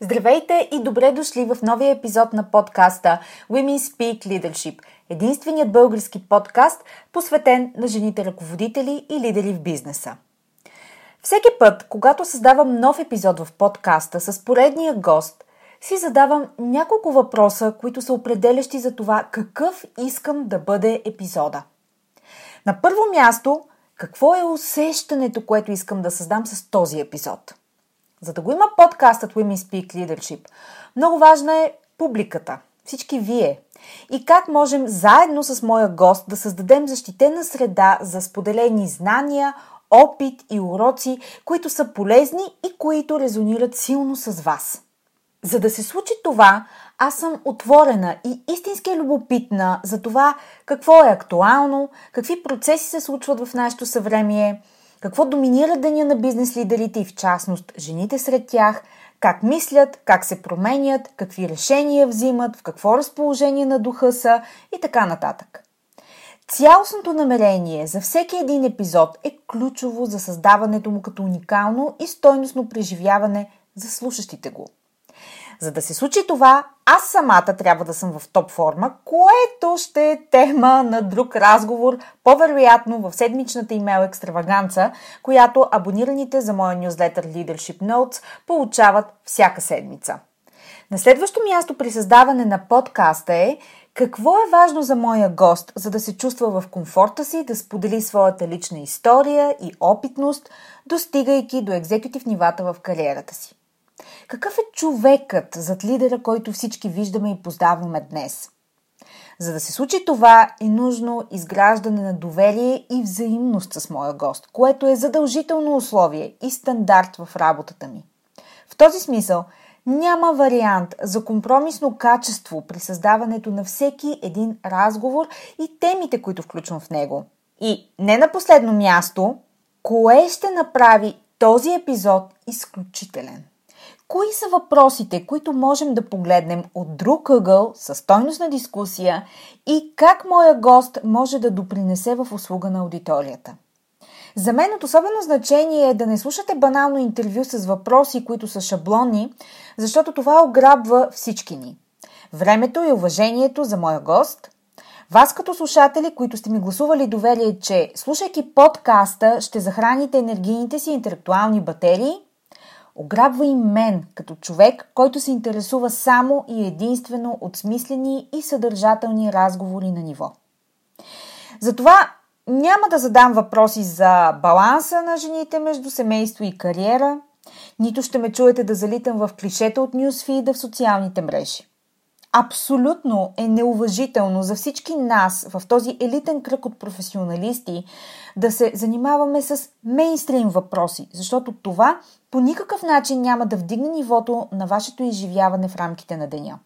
Здравейте и добре дошли в новия епизод на подкаста Women Speak Leadership, единственият български подкаст, посветен на жените ръководители и лидери в бизнеса. Всеки път, когато създавам нов епизод в подкаста с поредния гост, си задавам няколко въпроса, които са определящи за това какъв искам да бъде епизода. На първо място, какво е усещането, което искам да създам с този епизод – за да го има подкастът Women Speak Leadership, много важна е публиката, всички вие. И как можем заедно с моя гост да създадем защитена среда за споделени знания, опит и уроци, които са полезни и които резонират силно с вас. За да се случи това, аз съм отворена и истински любопитна за това какво е актуално, какви процеси се случват в нашето съвремие – какво доминира деня на бизнес лидерите и в частност жените сред тях, как мислят, как се променят, какви решения взимат, в какво разположение на духа са и така нататък. Цялостното намерение за всеки един епизод е ключово за създаването му като уникално и стойностно преживяване за слушащите го – за да се случи това, аз самата трябва да съм в топ форма, което ще е тема на друг разговор, по-вероятно в седмичната имейл екстраваганца, която абонираните за моя нюзлетър Leadership Notes получават всяка седмица. На следващо място при създаване на подкаста е какво е важно за моя гост, за да се чувства в комфорта си, да сподели своята лична история и опитност, достигайки до екзекутив нивата в кариерата си. Какъв е човекът зад лидера, който всички виждаме и познаваме днес? За да се случи това е нужно изграждане на доверие и взаимност с моя гост, което е задължително условие и стандарт в работата ми. В този смисъл няма вариант за компромисно качество при създаването на всеки един разговор и темите, които включвам в него. И не на последно място, кое ще направи този епизод изключителен? Кои са въпросите, които можем да погледнем от друг ъгъл със стойностна дискусия и как моя гост може да допринесе в услуга на аудиторията? За мен от особено значение е да не слушате банално интервю с въпроси, които са шаблонни, защото това ограбва всички ни. Времето и уважението за моя гост – вас като слушатели, които сте ми гласували доверие, че слушайки подкаста ще захраните енергийните си интелектуални батерии, Ограбва и мен, като човек, който се интересува само и единствено от смислени и съдържателни разговори на ниво. Затова няма да задам въпроси за баланса на жените между семейство и кариера, нито ще ме чуете да залитам в клишета от нюсфида в социалните мрежи. Абсолютно е неуважително за всички нас в този елитен кръг от професионалисти да се занимаваме с мейнстрим въпроси, защото това по никакъв начин няма да вдигне нивото на вашето изживяване в рамките на деня.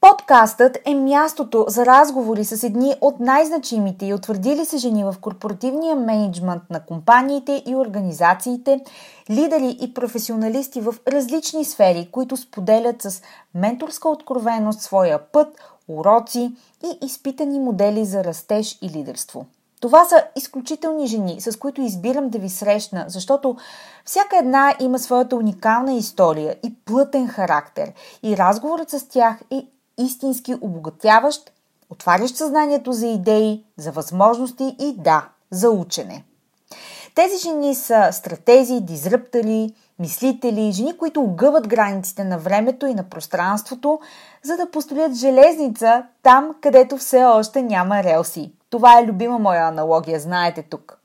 Подкастът е мястото за разговори с едни от най-значимите и утвърдили се жени в корпоративния менеджмент на компаниите и организациите, лидери и професионалисти в различни сфери, които споделят с менторска откровеност своя път, уроци и изпитани модели за растеж и лидерство. Това са изключителни жени, с които избирам да ви срещна, защото всяка една има своята уникална история и плътен характер. И разговорът с тях е истински обогатяващ, отварящ съзнанието за идеи, за възможности и да, за учене. Тези жени са стратези, дизръптали, мислители, жени, които огъват границите на времето и на пространството, за да построят железница там, където все още няма релси. Това е любима моя аналогия, знаете тук.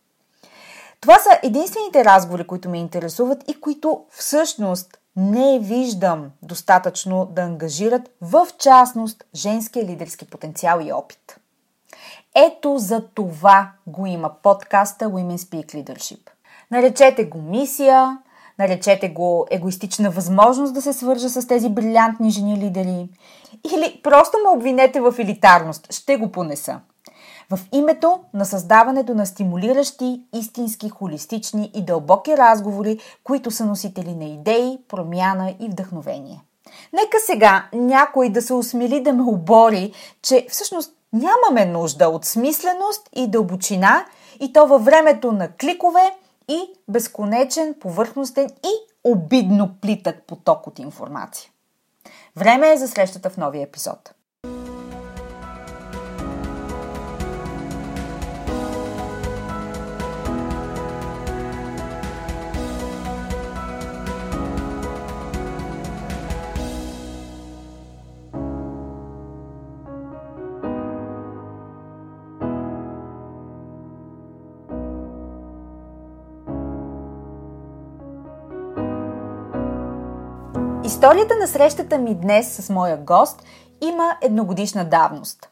Това са единствените разговори, които ме интересуват и които всъщност не виждам достатъчно да ангажират в частност женския лидерски потенциал и опит. Ето за това го има подкаста Women Speak Leadership. Наречете го мисия, наречете го егоистична възможност да се свържа с тези брилянтни жени лидери или просто ме обвинете в елитарност. Ще го понеса. В името на създаването на стимулиращи, истински, холистични и дълбоки разговори, които са носители на идеи, промяна и вдъхновение. Нека сега някой да се осмели да ме обори, че всъщност нямаме нужда от смисленост и дълбочина и то във времето на кликове и безконечен, повърхностен и обидно плитък поток от информация. Време е за срещата в новия епизод. Историята на срещата ми днес с моя гост има едногодишна давност.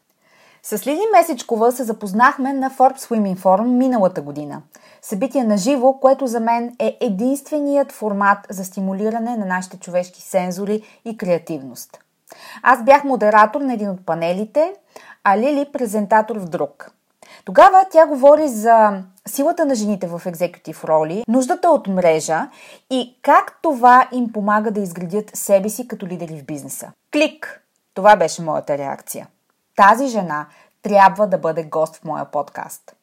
С Лили Месечкова се запознахме на Forbes Women Forum миналата година. Събитие на живо, което за мен е единственият формат за стимулиране на нашите човешки сензори и креативност. Аз бях модератор на един от панелите, а Лили презентатор в друг. Тогава тя говори за силата на жените в екзекутив роли, нуждата от мрежа и как това им помага да изградят себе си като лидери в бизнеса. Клик! Това беше моята реакция. Тази жена трябва да бъде гост в моя подкаст.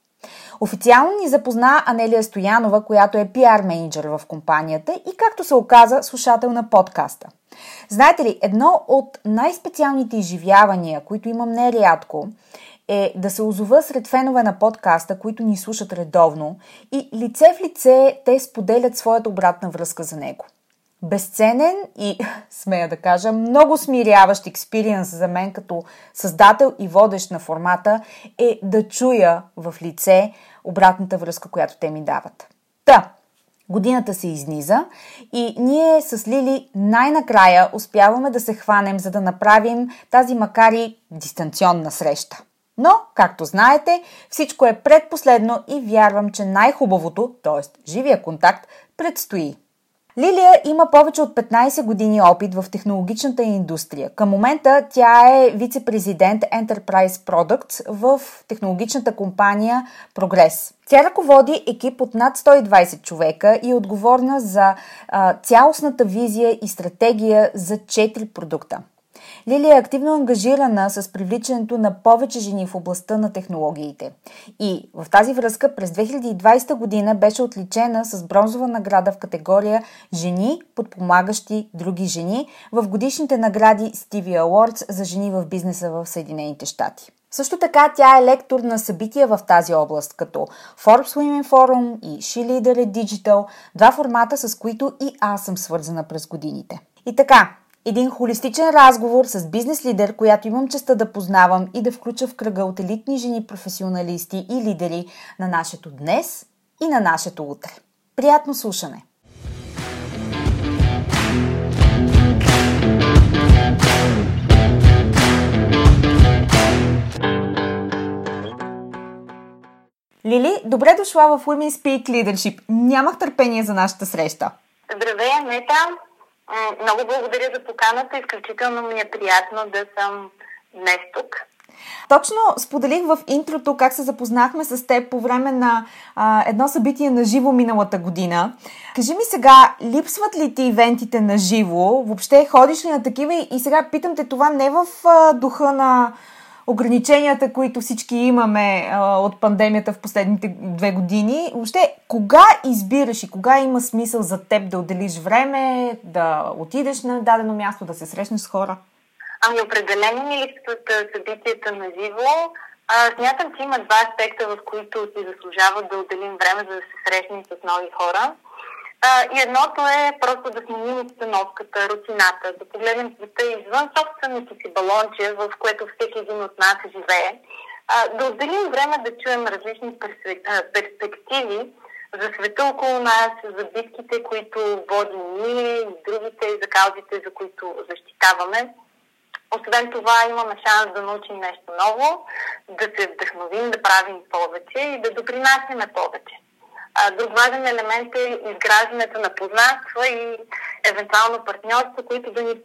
Официално ни запозна Анелия Стоянова, която е пиар менеджер в компанията и както се оказа, слушател на подкаста. Знаете ли, едно от най-специалните изживявания, които имам нерядко, е да се озова сред фенове на подкаста, които ни слушат редовно и лице в лице те споделят своята обратна връзка за него. Безценен и, смея да кажа, много смиряващ експириенс за мен като създател и водещ на формата е да чуя в лице обратната връзка, която те ми дават. Та, Годината се изниза и ние с Лили най-накрая успяваме да се хванем, за да направим тази макар и дистанционна среща. Но, както знаете, всичко е предпоследно и вярвам, че най-хубавото, т.е. живия контакт, предстои. Лилия има повече от 15 години опит в технологичната индустрия. Към момента тя е вице-президент Enterprise Products в технологичната компания Progress. Тя ръководи екип от над 120 човека и е отговорна за а, цялостната визия и стратегия за 4 продукта. Лилия е активно ангажирана с привличането на повече жени в областта на технологиите. И в тази връзка през 2020 година беше отличена с бронзова награда в категория Жени, подпомагащи други жени в годишните награди Stevie Awards за жени в бизнеса в Съединените щати. Също така тя е лектор на събития в тази област, като Forbes Women Forum и She Leader Digital, два формата с които и аз съм свързана през годините. И така, един холистичен разговор с бизнес лидер, която имам честа да познавам и да включа в кръга от елитни жени професионалисти и лидери на нашето днес и на нашето утре. Приятно слушане! Лили, добре дошла в Women Speak Leadership. Нямах търпение за нашата среща. Здравей, Анета! Много благодаря за поканата. Изключително ми е приятно да съм днес тук. Точно споделих в интрото как се запознахме с теб по време на а, едно събитие на живо миналата година. Кажи ми сега, липсват ли ти ивентите на живо? Въобще ходиш ли на такива? И сега питам те това не в а, духа на ограниченията, които всички имаме от пандемията в последните две години. Въобще, кога избираш и кога има смисъл за теб да отделиш време, да отидеш на дадено място, да се срещнеш с хора? Ами определено ми липсват събитията на живо. А, смятам, че има два аспекта, в които си заслужава да отделим време, за да се срещнем с нови хора. И едното е просто да сменим обстановката, рутината, да погледнем света извън собственото си балонче, в което всеки един от нас живее. А, да отделим време да чуем различни перспективи за света около нас, за битките, които водим ние и другите, за каузите, за които защитаваме. Освен това имаме шанс да научим нещо ново, да се вдъхновим, да правим повече и да допринасяме повече. А, друг важен елемент е изграждането на познанства и евентуално партньорство, които да ни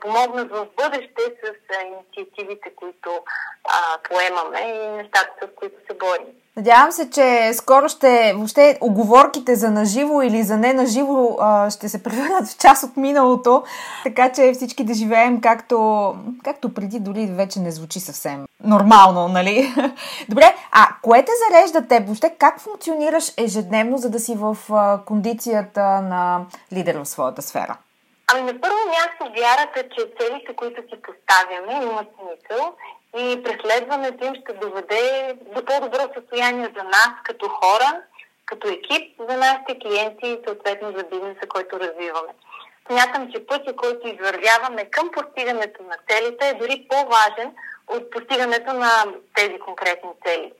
помогнат в бъдеще с инициативите, които а, поемаме и нещата, с които се борим. Надявам се, че скоро ще, въобще оговорките за наживо или за не наживо ще се превърнат в част от миналото, така че всички да живеем както, както преди, дори вече не звучи съвсем нормално, нали? Добре, а кое те зарежда теб? Въобще как функционираш ежедневно, за да си в кондицията на лидер в своята сфера? Ами на първо място вярата, че целите, които си поставяме, имат смисъл и преследването им ще доведе до по-добро състояние за нас като хора, като екип, за нашите клиенти и съответно за бизнеса, който развиваме. Смятам, че пътя, който извървяваме към постигането на целите е дори по-важен от постигането на тези конкретни цели.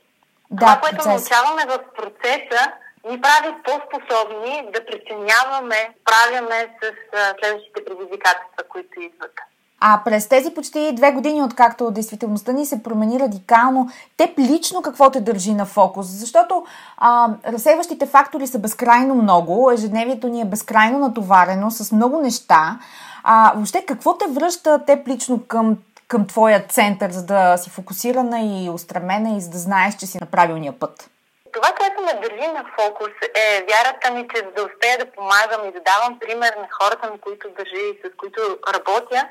Да, Това, което процес. научаваме в процеса, ни прави по-способни да преценяваме, правяме с следващите предизвикателства, които идват. А през тези почти две години, откакто действителността ни се промени радикално, теб лично какво те държи на фокус? Защото а, разсейващите фактори са безкрайно много, ежедневието ни е безкрайно натоварено с много неща. А, въобще, какво те връща теб лично към, към твоя център, за да си фокусирана и устремена и за да знаеш, че си на правилния път? Това, което ме държи на фокус е вярата ми, че да успея да помагам и да давам пример на хората, на които държа и с които работя,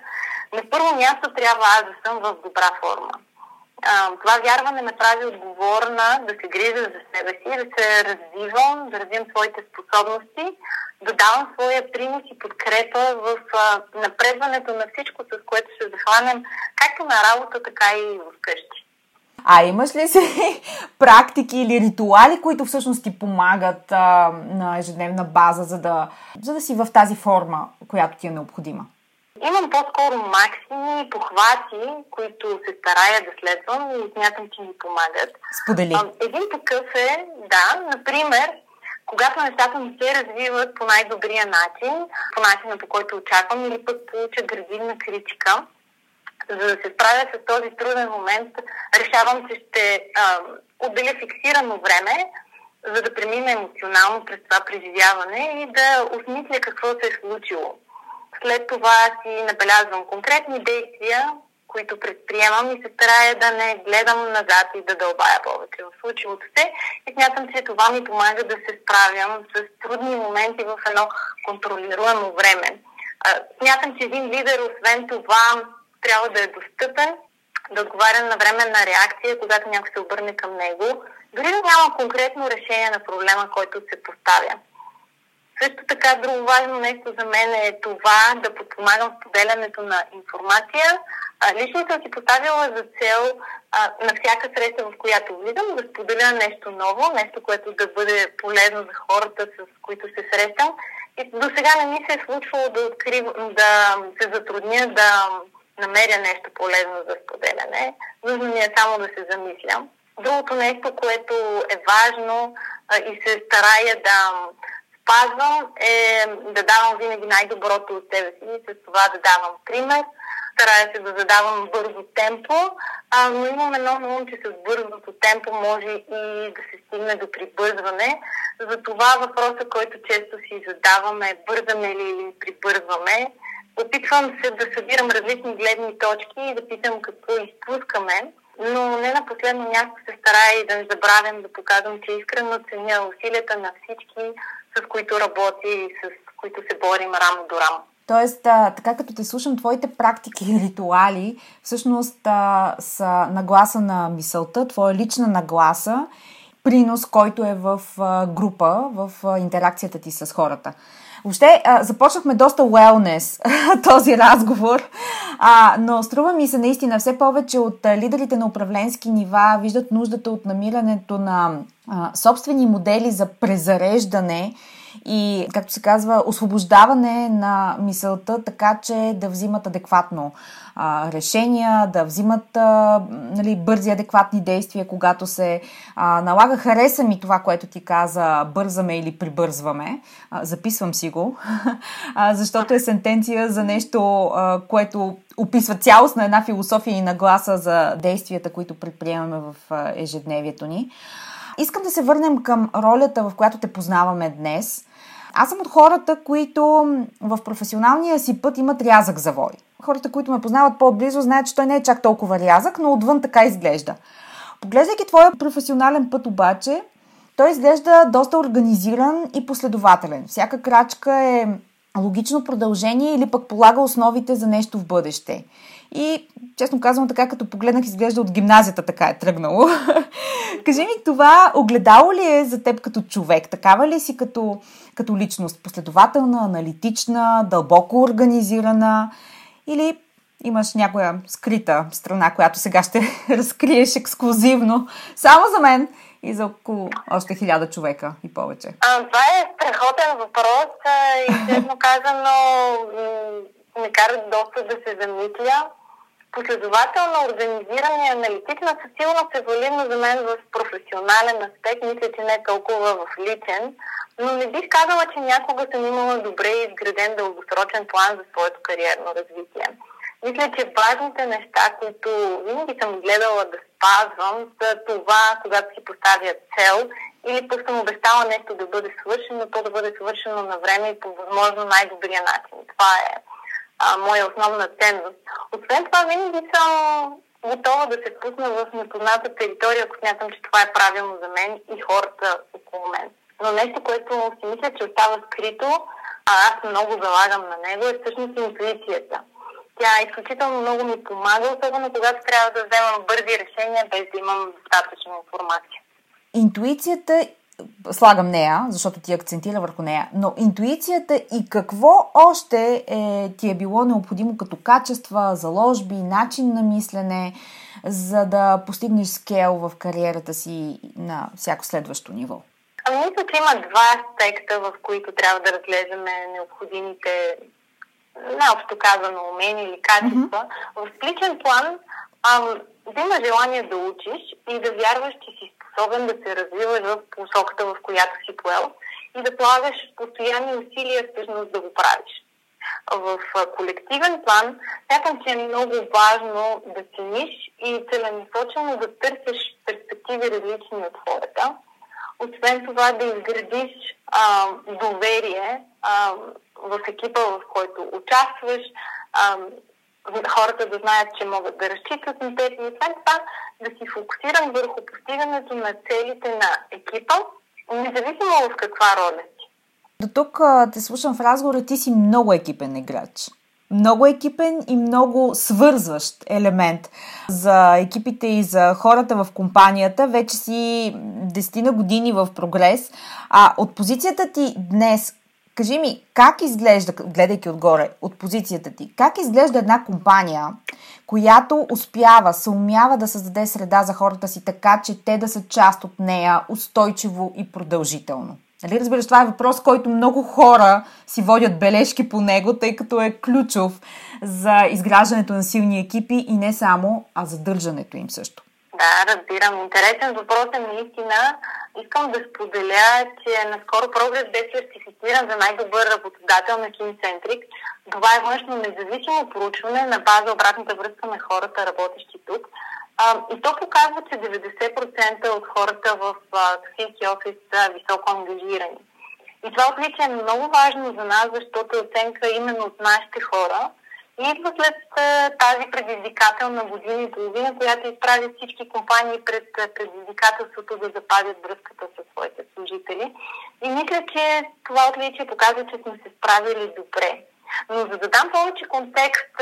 на първо място трябва аз да съм в добра форма. Това вярване ме прави отговорна да се грижа за себе си, да се развивам, да развивам своите способности, да давам своя принос и подкрепа в а, напредването на всичко, с което ще захванем както на работа, така и в къщи. А имаш ли си практики или ритуали, които всъщност ти помагат а, на ежедневна база, за да, за да си в тази форма, която ти е необходима? Имам по-скоро максими и похвати, които се старая да следвам и смятам, че ми помагат. Сподели. Един такъв е, да, например, когато нещата не се развиват по най-добрия начин, по начина по който очаквам или пък получа градивна критика, за да се справя с този труден момент, решавам, че ще а, отделя фиксирано време, за да премина емоционално през това преживяване и да осмисля какво се е случило. След това си набелязвам конкретни действия, които предприемам и се старая да не гледам назад и да дълбая повече в случилото се. И смятам, че това ми помага да се справям с трудни моменти в едно контролируемо време. Смятам, че един лидер, освен това, трябва да е достъпен, да отговаря на временна реакция, когато някой се обърне към него, дори да няма конкретно решение на проблема, който се поставя. Също така, друго важно нещо за мен е това да подпомагам споделянето на информация. А, лично съм си поставила за цел а, на всяка среща, в която влизам, да споделя нещо ново, нещо, което да бъде полезно за хората, с които се срещам. И до сега не ми се е случвало да, открив, да се затрудня да намеря нещо полезно за споделяне. Нужно ми е само да се замислям. Другото нещо, което е важно а, и се старая да спазвам е да давам винаги най-доброто от себе си с това да давам пример. Старая се да задавам бързо темпо, а, но имам едно на ум, че с бързото темпо може и да се стигне до прибързване. Затова въпроса, който често си задаваме, бързаме ли или прибързваме, Опитвам се да събирам различни гледни точки и да питам какво изпускаме, но не на последно място се старая и да не забравям да показвам, че искрено ценя усилията на всички, с които работя и с които се борим рамо до рамо. Тоест, така като те слушам, твоите практики и ритуали всъщност а, са нагласа на мисълта, твоя лична нагласа, принос, който е в група, в а, интеракцията ти с хората. Въобще, а, започнахме доста wellness този разговор, а, но струва ми се наистина все повече от лидерите на управленски нива виждат нуждата от намирането на а, собствени модели за презареждане и, както се казва, освобождаване на мисълта, така че да взимат адекватно а, решения, да взимат а, нали, бързи, адекватни действия, когато се а, налага. Хареса ми това, което ти каза, бързаме или прибързваме. А, записвам си го, а, защото е сентенция за нещо, а, което описва цялостна една философия и нагласа за действията, които предприемаме в ежедневието ни. Искам да се върнем към ролята, в която те познаваме днес. Аз съм от хората, които в професионалния си път имат рязък завой. Хората, които ме познават по-близо, знаят, че той не е чак толкова рязък, но отвън така изглежда. Поглеждайки твоя професионален път обаче, той изглежда доста организиран и последователен. Всяка крачка е логично продължение или пък полага основите за нещо в бъдеще. И, честно казвам, така като погледнах, изглежда от гимназията така е тръгнало. Кажи ми, това огледало ли е за теб като човек? Такава ли си като, като личност? Последователна, аналитична, дълбоко организирана? Или имаш някоя скрита страна, която сега ще разкриеш ексклюзивно само за мен и за около още хиляда човека и повече? А, това е страхотен въпрос и честно казано ме кара доста да се замисля последователно организиране и аналитична със сигурност е валидно за мен в професионален аспект, мисля, че не толкова в личен, но не бих казала, че някога съм имала добре изграден дългосрочен план за своето кариерно развитие. Мисля, че важните неща, които винаги съм гледала да спазвам, са това, когато си поставя цел или пък съм обещала нещо да бъде свършено, то да бъде свършено на време и по възможно най-добрия начин. Това е а, моя основна ценност. Освен това, винаги съм готова да се пусна в непозната територия, ако смятам, че това е правилно за мен и хората около мен. Но нещо, което си мисля, че остава скрито, а аз много залагам на него, е всъщност интуицията. Тя изключително много ми помага, особено когато трябва да вземам бързи решения, без да имам достатъчно информация. Интуицията слагам нея, защото ти акцентира върху нея, но интуицията и какво още е, ти е било необходимо като качества, заложби, начин на мислене, за да постигнеш скел в кариерата си на всяко следващо ниво? Ами, мисля, че има два аспекта, в които трябва да разглеждаме необходимите, най-общо казано, умения или качества. Mm-hmm. В личен план ам, да има желание да учиш и да вярваш, че си способен да се развиваш в посоката, в която си поел и да полагаш постоянни усилия всъщност да го правиш. В колективен план смятам, че е много важно да цениш и целенасочено да търсиш перспективи различни от хората. Освен това да изградиш а, доверие а, в екипа, в който участваш, а, хората да знаят, че могат да разчитат на теб и освен това да си фокусирам върху постигането на целите на екипа, независимо в каква роля си. До тук те слушам в разговора, ти си много екипен играч. Много екипен и много свързващ елемент за екипите и за хората в компанията. Вече си десетина години в прогрес. А от позицията ти днес, Кажи ми, как изглежда, гледайки отгоре от позицията ти, как изглежда една компания, която успява, се умява да създаде среда за хората си така, че те да са част от нея устойчиво и продължително? Нали, разбираш, това е въпрос, който много хора си водят бележки по него, тъй като е ключов за изграждането на силни екипи и не само, а задържането им също. Да, разбирам. Интересен въпрос е наистина. Искам да споделя, че наскоро Прогрес бе сертифициран за най-добър работодател на Кинцентрик. Това е външно независимо проучване на база обратната връзка на хората, работещи тук. и то показва, че 90% от хората в Ксински офис са високо ангажирани. И това отличие е много важно за нас, защото е оценка именно от нашите хора – идва след тази предизвикателна година и половина, която изправи всички компании пред предизвикателството да запазят връзката с своите служители. И мисля, че това отличие показва, че сме се справили добре. Но за да дам повече контекст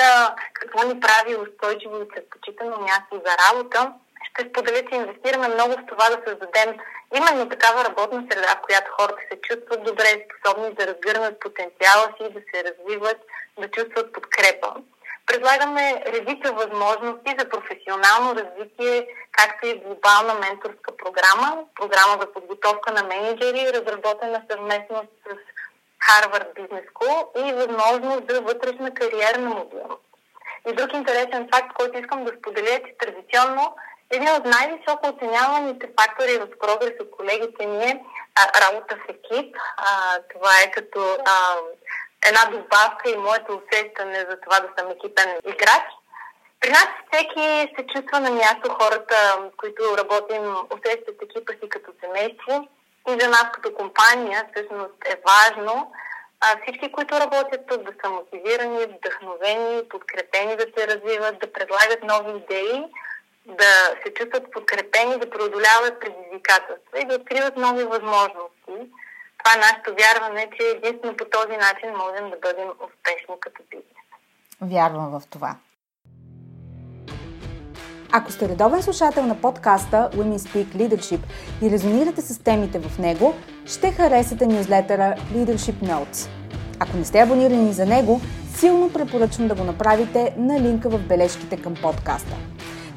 какво ни прави устойчиво и предпочитано място за работа, ще споделя, че инвестираме много в това да създадем именно такава работна среда, в която хората се чувстват добре, способни да разгърнат потенциала си, да се развиват, да чувстват подкрепа. Предлагаме редица възможности за професионално развитие, както и глобална менторска програма, програма за подготовка на менеджери, разработена съвместно с Harvard Business School и възможност за вътрешна кариерна мобилност. И друг интересен факт, който искам да споделя, е, че традиционно един от най-високо оценяваните фактори в прогрес от колегите ми е а, работа в екип. А, това е като а, една добавка и моето усещане за това да съм екипен играч. При нас всеки се чувства на място, хората, които работим, усещат екипа си като семейство. И за нас като компания всъщност е важно а, всички, които работят тук, да са мотивирани, вдъхновени, подкрепени да се развиват, да предлагат нови идеи, да се чувстват подкрепени, да преодоляват предизвикателства и да откриват нови възможности. Това е нашето вярване, че единствено по този начин можем да бъдем успешни като бизнес. Вярвам в това. Ако сте редовен слушател на подкаста Women Speak Leadership и резонирате с темите в него, ще харесате нюзлетъра Leadership Notes. Ако не сте абонирани за него, силно препоръчвам да го направите на линка в бележките към подкаста.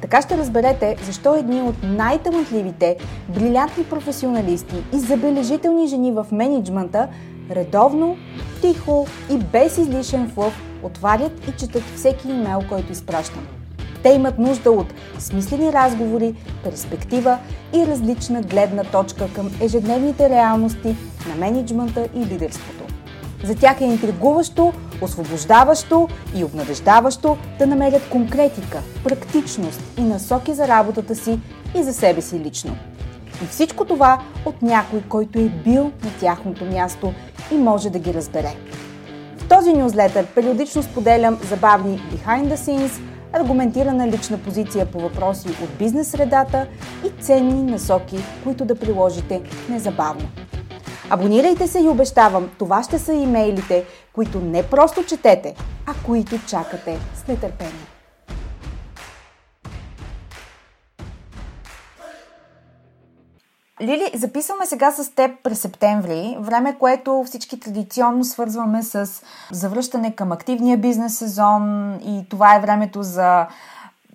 Така ще разберете защо едни от най-талантливите, брилянтни професионалисти и забележителни жени в менеджмента редовно, тихо и без излишен флъв отварят и четат всеки имейл, който изпращам. Те имат нужда от смислени разговори, перспектива и различна гледна точка към ежедневните реалности на менеджмента и лидерството. За тях е интригуващо, освобождаващо и обнадеждаващо да намерят конкретика, практичност и насоки за работата си и за себе си лично. И всичко това от някой, който е бил на тяхното място и може да ги разбере. В този нюзлетър периодично споделям забавни behind the scenes, аргументирана лична позиция по въпроси от бизнес средата и ценни насоки, които да приложите незабавно. Абонирайте се и обещавам, това ще са имейлите, които не просто четете, а които чакате с нетърпение. Лили, записваме сега с теб през септември, време, което всички традиционно свързваме с завръщане към активния бизнес сезон и това е времето за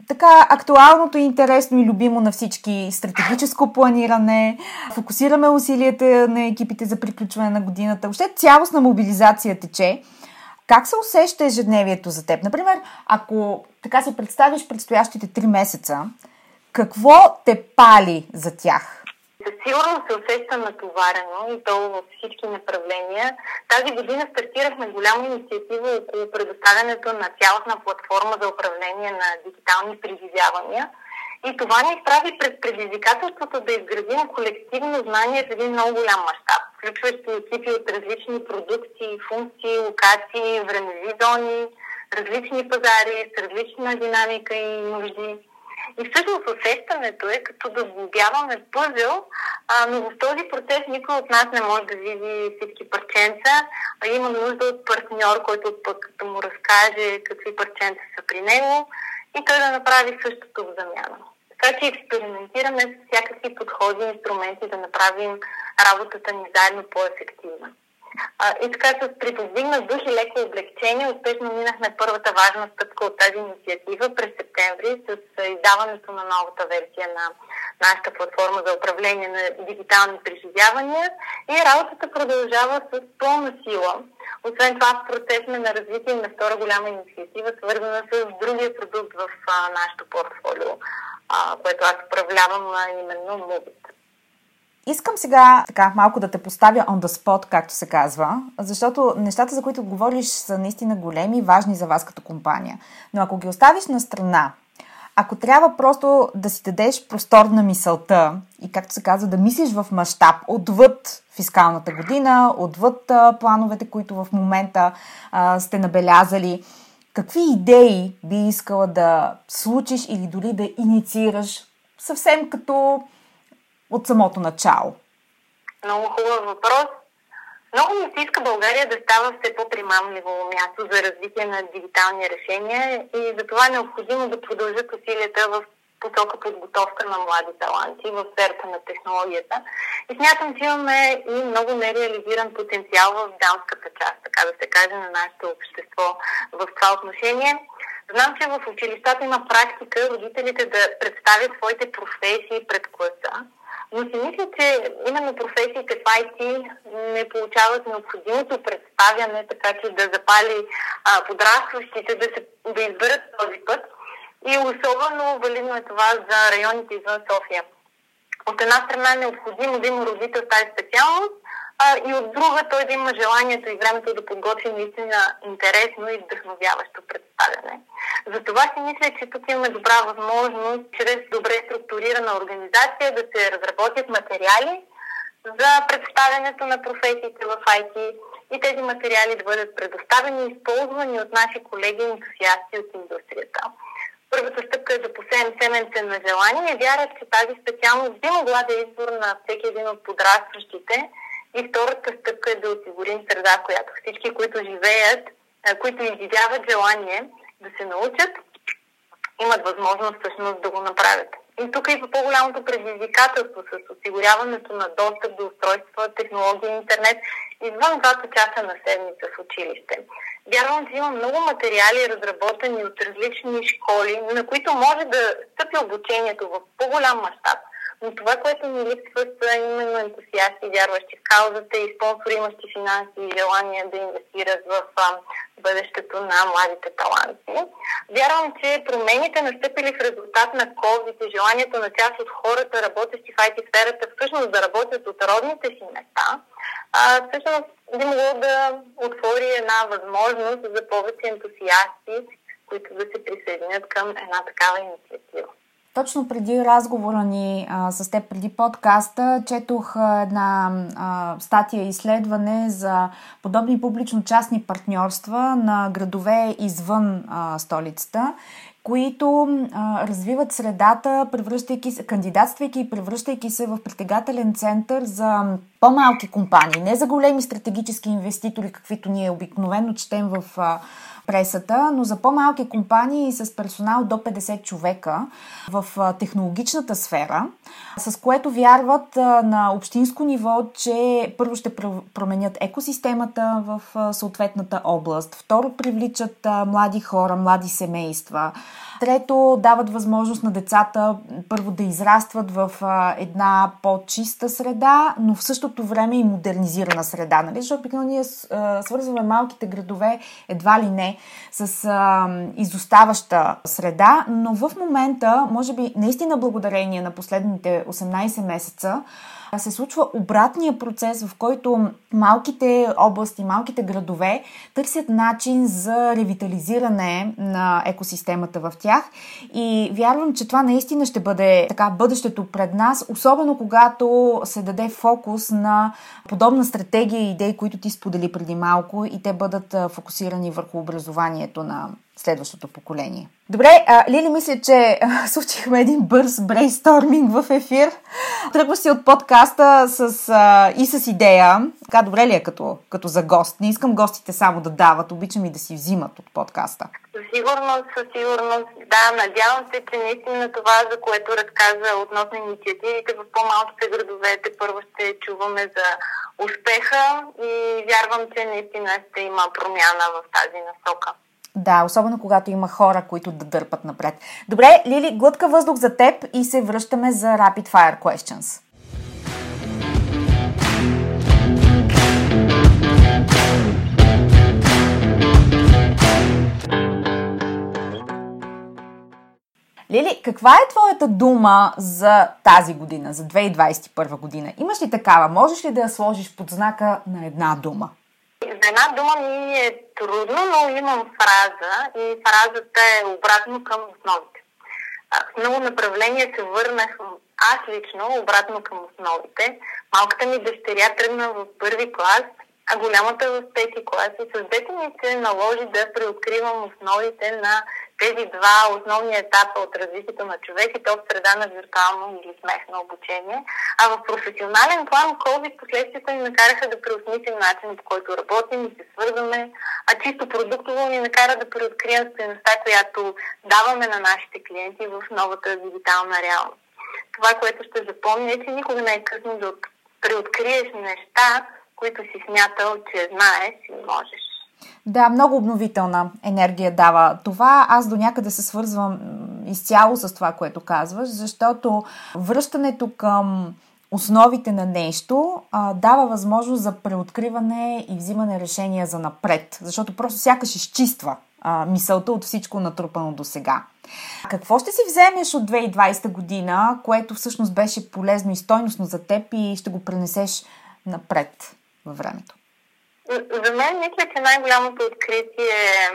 така актуалното и интересно и любимо на всички стратегическо планиране, фокусираме усилията на екипите за приключване на годината, въобще цялостна мобилизация тече. Как се усеща ежедневието за теб? Например, ако така се представиш предстоящите три месеца, какво те пали за тях? Със сигурност се усеща натоварено и то във всички направления. Тази година стартирахме голяма инициатива около предоставянето на цялостна платформа за управление на дигитални преживявания. И това ни изправи пред предизвикателството да изградим колективно знание в един много голям мащаб, включващи екипи от различни продукти, функции, локации, времеви зони, различни пазари с различна динамика и нужди. И всъщност усещането е като да сглобяваме пъзел, а, но в този процес никой от нас не може да види всички парченца, а има нужда от партньор, който пък като му разкаже какви парченца са при него и той да направи същото в замяна. Така че експериментираме с всякакви подходи и инструменти да направим работата ни заедно по-ефективна. А, и така с припоздигнат дух и леко облегчение успешно минахме първата важна стъпка от тази инициатива през септември с издаването на новата версия на нашата платформа за управление на дигитални преживявания и работата продължава с пълна сила. Освен това, в процес сме на развитие на втора голяма инициатива, свързана с другия продукт в а, нашото портфолио, а, което аз управлявам, а именно Mubit. Искам сега така малко да те поставя on the spot, както се казва, защото нещата, за които говориш, са наистина големи и важни за вас като компания. Но ако ги оставиш на страна, ако трябва просто да си дадеш простор на мисълта и, както се казва, да мислиш в мащаб, отвъд фискалната година, отвъд а, плановете, които в момента а, сте набелязали, какви идеи би искала да случиш или дори да инициираш съвсем като от самото начало? Много хубав въпрос. Много ми се иска България да става все по-примамливо място за развитие на дигитални решения и за това е необходимо да продължат усилията в посока подготовка на млади таланти в сферата на технологията. И смятам, че имаме и много нереализиран потенциал в дамската част, така да се каже, на нашето общество в това отношение. Знам, че в училищата има практика родителите да представят своите професии пред класа, но си мисля, че именно професиите в IT не получават необходимото представяне, така че да запали а, подрастващите да, се, да изберат този път. И особено валидно е това за районите извън София. От една страна е необходимо да има родител тази специалност, а, и от друга той да има желанието и времето да подготви наистина интересно и вдъхновяващо представяне. Затова си мисля, че тук имаме добра възможност, чрез добре структурирана организация, да се разработят материали за представянето на професиите в IT и тези материали да бъдат предоставени и използвани от наши колеги и ентусиасти от индустрията. Първата стъпка е да посеем семенце на желание и вярват, че тази специалност би могла да е избор на всеки един от подрастващите и втората стъпка е да осигурим среда, която всички, които живеят, които изживяват желание да се научат, имат възможност всъщност да го направят. И тук е по-голямото предизвикателство с осигуряването на достъп до устройства, технологии, интернет, извън двата часа на седмица в училище. Вярвам, че има много материали, разработени от различни школи, на които може да стъпи обучението в по-голям мащаб – но това, което ми липсва са именно ентусиасти, вярващи в каузата и спонсори, имащи финанси и желание да инвестират в бъдещето на младите таланти. Вярвам, че промените настъпили в резултат на COVID и желанието на част от хората, работещи в IT сферата, всъщност да работят от родните си места, а, всъщност би могло да отвори една възможност за повече ентусиасти, които да се присъединят към една такава инициатива. Точно преди разговора ни а, с теб, преди подкаста, четох една а, статия изследване за подобни публично-частни партньорства на градове извън а, столицата, които а, развиват средата, превръщайки се, кандидатствайки и превръщайки се в притегателен център за по-малки компании, не за големи стратегически инвеститори, каквито ние обикновено четем в а, пресата, но за по-малки компании с персонал до 50 човека в технологичната сфера, с което вярват на общинско ниво, че първо ще променят екосистемата в съответната област, второ привличат млади хора, млади семейства, Трето, дават възможност на децата първо да израстват в една по-чиста среда, но в същото време и модернизирана среда. Нали? Защото обикновено ние свързваме малките градове едва ли не с а, изоставаща среда, но в момента, може би наистина благодарение на последните 18 месеца, се случва обратния процес, в който малките области, малките градове търсят начин за ревитализиране на екосистемата в тях. И вярвам, че това наистина ще бъде така бъдещето пред нас, особено когато се даде фокус на подобна стратегия и идеи, които ти сподели преди малко и те бъдат фокусирани върху образованието на следващото поколение. Добре, а, Лили, мисля, че а, случихме един бърз брейнсторминг в ефир. Тръгва си от подкаста с, а, и с идея. Така добре ли е като, като за гост? Не искам гостите само да дават, обичам и да си взимат от подкаста. Със със сигурност. Да, надявам се, че наистина това, за което разказа относно инициативите в по-малките градове, те първо ще чуваме за успеха и вярвам, че наистина ще има промяна в тази насока. Да, особено когато има хора, които да дърпат напред. Добре, Лили, глътка въздух за теб и се връщаме за Rapid Fire Questions. Лили, каква е твоята дума за тази година, за 2021 година? Имаш ли такава? Можеш ли да я сложиш под знака на една дума? За една дума ми е трудно, но имам фраза и фразата е обратно към основите. В много направления се върнах аз лично обратно към основите. Малката ми дъщеря тръгна в първи клас а голямата в пети клас. И с двете ми се наложи да преоткривам основите на тези два основни етапа от развитието на човек и то в среда на виртуално или смешно обучение. А в професионален план COVID последствията ни накараха да преосмислим начина по който работим и се свързваме, а чисто продуктово ни накара да преоткрием стоеността, която даваме на нашите клиенти в новата дигитална реалност. Това, което ще запомня е, че никога не е късно да преоткриеш неща, които си смятал, че знаеш и можеш. Да, много обновителна енергия дава това. Аз до някъде се свързвам изцяло с това, което казваш, защото връщането към основите на нещо а, дава възможност за преоткриване и взимане решения за напред, защото просто сякаш изчиства а, мисълта от всичко натрупано до сега. Какво ще си вземеш от 2020 година, което всъщност беше полезно и стойностно за теб и ще го пренесеш напред във времето? За мен мисля, че най-голямото откритие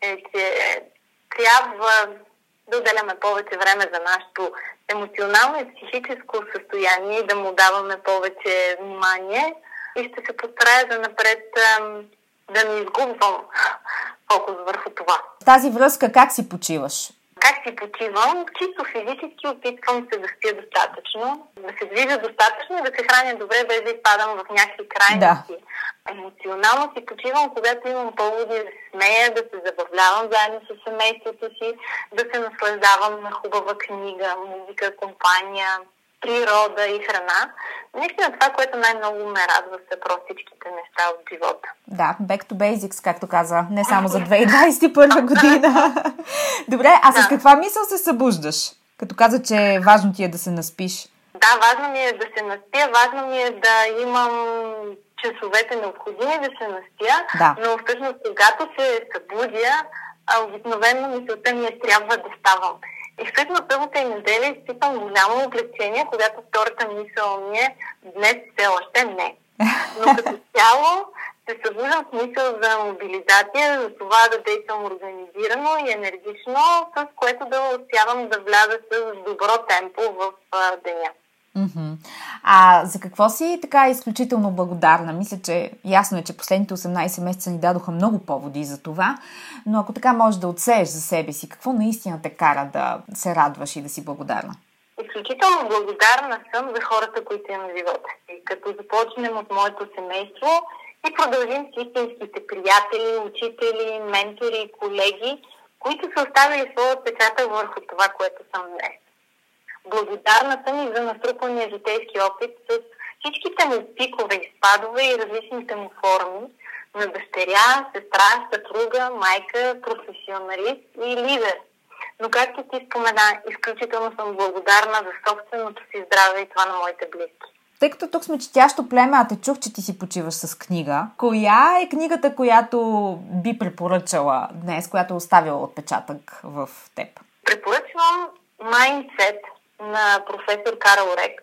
е, че трябва да отделяме повече време за нашето емоционално и психическо състояние и да му даваме повече внимание. И ще се постарая за напред да не изгубвам фокус върху това. В тази връзка как си почиваш? Как си почивам? Чисто физически опитвам се да спя достатъчно, да се движа достатъчно и да се храня добре, без да изпадам в някакви крайности. Да. Емоционално си почивам, когато имам поводи да се смея, да се забавлявам заедно с семейството си, да се наслаждавам на хубава книга, музика, компания, природа и храна. Наистина това, което най-много ме радва са простичките неща от живота. Да, back to basics, както каза, не само за 2021 година. Добре, а с да. каква мисъл се събуждаш? Като каза, че важно ти е да се наспиш. Да, важно ми е да се наспя, важно ми е да имам часовете необходими да се настия, да. но всъщност когато се събудя, обикновено мисълта ми е трябва да ставам. И всъщност събота и неделя изпитам голямо облегчение, когато втората мисъл ми е днес все още не. Но като цяло се събуждам с мисъл за мобилизация, за това да действам организирано и енергично, с което да успявам да вляза с добро темпо в деня. А за какво си така изключително благодарна? Мисля, че ясно е, че последните 18 месеца ни дадоха много поводи за това, но ако така можеш да отсееш за себе си, какво наистина те кара да се радваш и да си благодарна? Изключително благодарна съм за хората, които имам в живота си. Като започнем от моето семейство и продължим с истинските приятели, учители, ментори, колеги, които са оставили своя отпечатък върху това, което съм днес благодарна съм и за натрупания житейски опит с всичките му пикове и спадове и различните му форми на дъщеря, сестра, съпруга, майка, професионалист и лидер. Но както ти спомена, изключително съм благодарна за собственото си здраве и това на моите близки. Тъй като тук сме четящо племе, а те чух, че ти си почиваш с книга. Коя е книгата, която би препоръчала днес, която е оставила отпечатък в теб? Препоръчвам Mindset на професор Карл Рек,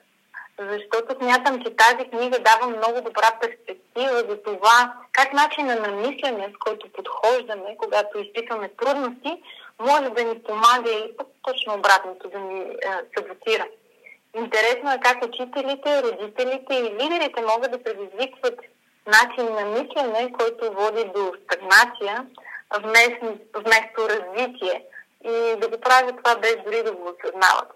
защото смятам, че тази книга дава много добра перспектива за това как начина на мислене, с който подхождаме, когато изпитваме трудности, може да ни помага и точно обратното, да ни е, саботира. Интересно е как учителите, родителите и лидерите могат да предизвикват начин на мислене, който води до стагнация вместо, вместо развитие и да го правят това без дори да го осъзнават.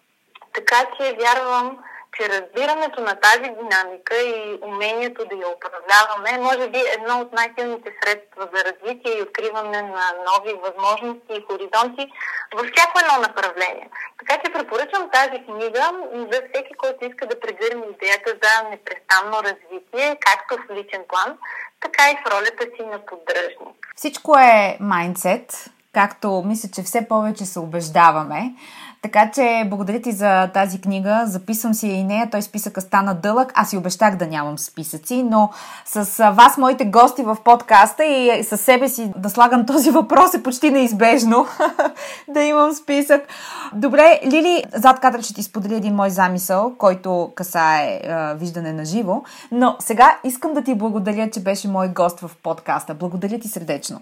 Така че вярвам, че разбирането на тази динамика и умението да я управляваме е, може би, едно от най-силните средства за развитие и откриване на нови възможности и хоризонти във всяко едно направление. Така че препоръчвам тази книга за всеки, който иска да прегърне идеята за непрестанно развитие, както в личен план, така и в ролята си на поддръжник. Всичко е майндсет, както мисля, че все повече се убеждаваме. Така че благодаря ти за тази книга. Записвам си и нея. Той списъка стана дълъг. Аз си обещах да нямам списъци, но с вас, моите гости в подкаста и с себе си да слагам този въпрос е почти неизбежно да имам списък. Добре, Лили, зад кадър ще ти споделя един мой замисъл, който касае е, виждане на живо. Но сега искам да ти благодаря, че беше мой гост в подкаста. Благодаря ти сърдечно.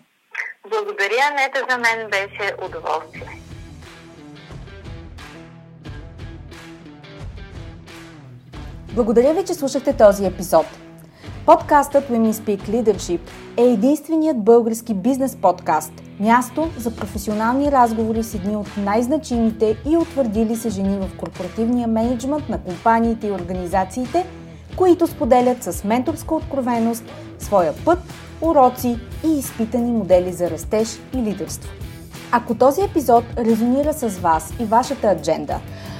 Благодаря, Нета, за мен беше удоволствие. Благодаря ви, че слушахте този епизод. Подкастът Women Speak Leadership е единственият български бизнес подкаст. Място за професионални разговори с едни от най-значимите и утвърдили се жени в корпоративния менеджмент на компаниите и организациите, които споделят с менторска откровеност своя път, уроци и изпитани модели за растеж и лидерство. Ако този епизод резонира с вас и вашата адженда –